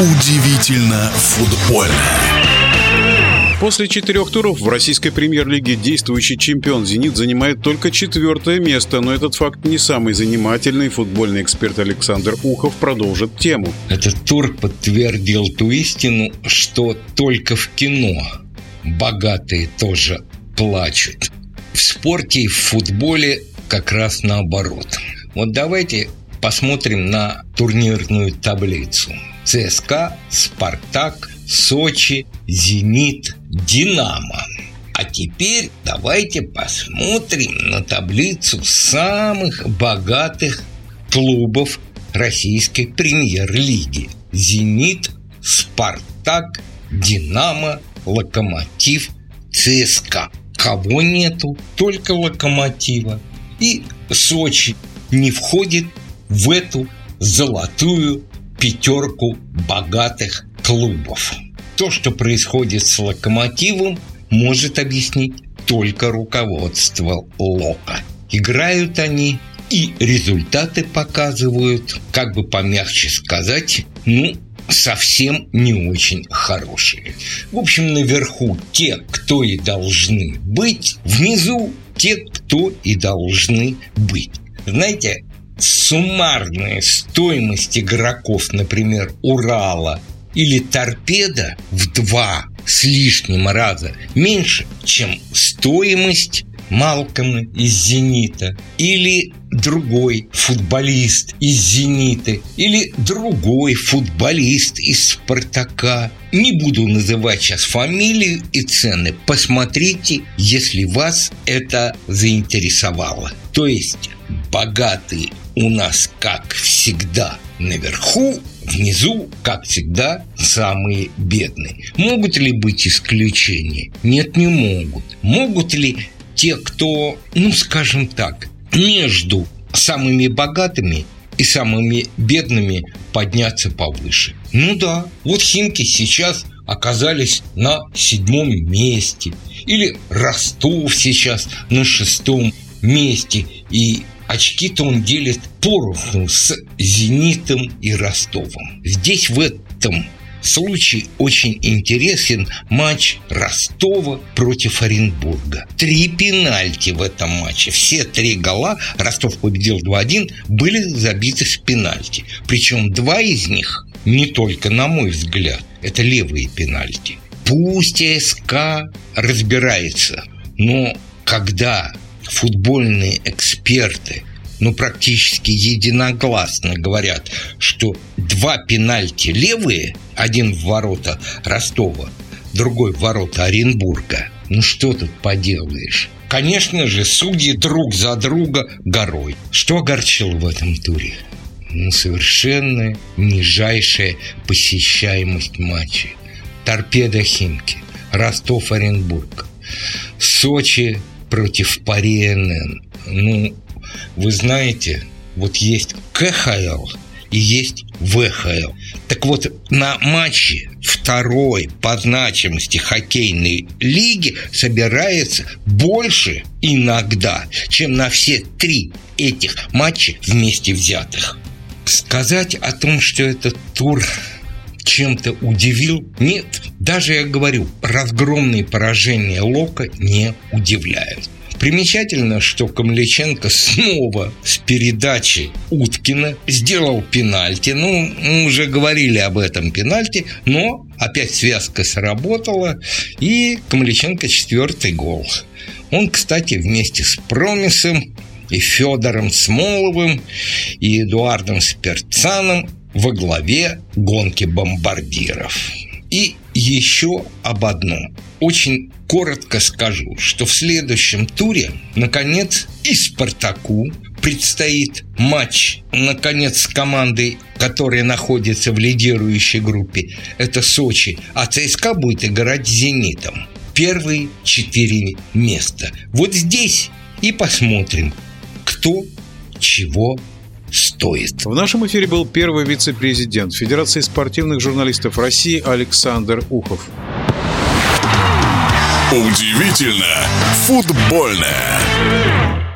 Удивительно футбольно. После четырех туров в российской премьер-лиге действующий чемпион «Зенит» занимает только четвертое место, но этот факт не самый занимательный. Футбольный эксперт Александр Ухов продолжит тему. Этот тур подтвердил ту истину, что только в кино богатые тоже плачут. В спорте и в футболе как раз наоборот. Вот давайте посмотрим на турнирную таблицу. ЦСКА, Спартак, Сочи, Зенит, Динамо. А теперь давайте посмотрим на таблицу самых богатых клубов российской премьер-лиги. «Зенит», «Спартак», «Динамо», «Локомотив», «ЦСКА». Кого нету? Только «Локомотива». И Сочи не входит в эту золотую пятерку богатых клубов. То, что происходит с «Локомотивом», может объяснить только руководство Лока. Играют они и результаты показывают, как бы помягче сказать, ну, совсем не очень хорошие. В общем, наверху те, кто и должны быть, внизу те, кто и должны быть. Знаете, суммарная стоимость игроков, например, Урала или Торпеда в два с лишним раза меньше, чем стоимость Малкома из «Зенита» или другой футболист из «Зенита» или другой футболист из «Спартака». Не буду называть сейчас фамилии и цены. Посмотрите, если вас это заинтересовало. То есть богатые у нас, как всегда, наверху, внизу, как всегда, самые бедные. Могут ли быть исключения? Нет, не могут. Могут ли те, кто, ну, скажем так, между самыми богатыми и самыми бедными подняться повыше? Ну да, вот Химки сейчас оказались на седьмом месте. Или Ростов сейчас на шестом месте. И очки-то он делит поровну с «Зенитом» и «Ростовом». Здесь в этом случае очень интересен матч Ростова против Оренбурга. Три пенальти в этом матче. Все три гола, Ростов победил 2-1, были забиты с пенальти. Причем два из них, не только на мой взгляд, это левые пенальти. Пусть СК разбирается, но когда футбольные эксперты ну, практически единогласно говорят, что два пенальти левые, один в ворота Ростова, другой в ворота Оренбурга. Ну, что тут поделаешь? Конечно же, судьи друг за друга горой. Что огорчило в этом туре? Ну, совершенно нижайшая посещаемость матчей. Торпеда Химки, Ростов-Оренбург, Сочи против Пари НН. Ну, вы знаете, вот есть КХЛ и есть ВХЛ. Так вот, на матче второй по значимости хоккейной лиги собирается больше иногда, чем на все три этих матча вместе взятых. Сказать о том, что этот тур чем-то удивил? Нет. Даже, я говорю, разгромные поражения Лока не удивляют. Примечательно, что Камличенко снова с передачи Уткина сделал пенальти. Ну, мы уже говорили об этом пенальти, но опять связка сработала, и Камличенко четвертый гол. Он, кстати, вместе с Промисом и Федором Смоловым и Эдуардом Сперцаном во главе гонки бомбардиров. И еще об одном. Очень коротко скажу, что в следующем туре, наконец, и «Спартаку» предстоит матч, наконец, с командой, которая находится в лидирующей группе. Это Сочи. А ЦСКА будет играть с «Зенитом». Первые четыре места. Вот здесь и посмотрим, кто чего стоит. В нашем эфире был первый вице-президент Федерации спортивных журналистов России Александр Ухов. Удивительно футбольное.